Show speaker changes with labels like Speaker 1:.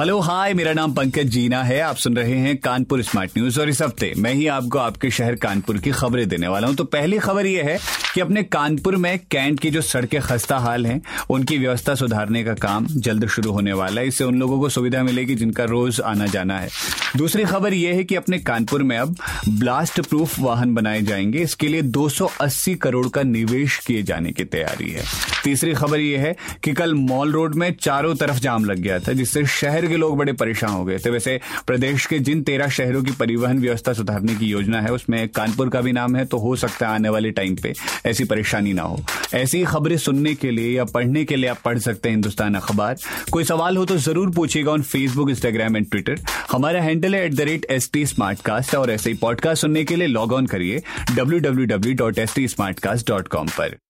Speaker 1: hello hi मेरा नाम पंकज जीना है। आप सुन रहे हैं कानपुर स्मार्ट न्यूज़ और इस हफ़्ते मैं ही आपको आपके शहर कानपुर की खबरें देने वाला हूँ। तो पहली खबर यह है कि अपने कानपुर में कैंट की जो सड़कें खस्ता हाल हैं, उनकी व्यवस्था सुधारने का काम जल्द शुरू होने वाला है। इससे उन लोगों को सुविधा मिलेगी जिनका रोज आना जाना है। दूसरी खबर यह है कि अपने कानपुर में अब ब्लास्ट प्रूफ वाहन बनाए जाएँगे। इसके लिए 280 करोड़ का निवेश किए जाने की तैयारी है। तीसरी खबर यह है कि कल मॉल रोड में चारों तरफ़ जाम लग गया था, जिससे शहर के लोग बड़े परेशान हो गए थे। वैसे प्रदेश के जिन तेरह शहरों की परिवहन व्यवस्था सुधारने की योजना है, उसमें कानपुर का भी नाम है तो हो सकता है आने वाले टाइम पे ऐसी परेशानी ना हो। ऐसी खबरें सुनने के लिए या पढ़ने के लिए आप पढ़ सकते हैं हिंदुस्तान अखबार। कोई सवाल हो तो ज़रूर पूछिएगा on Facebook Instagram and Twitter हमारा हैंडल है at the rate S T और ऐसे ही पॉडकास्ट सुनने के लिए लॉग ऑन करिए W W W dot S T dot com पर।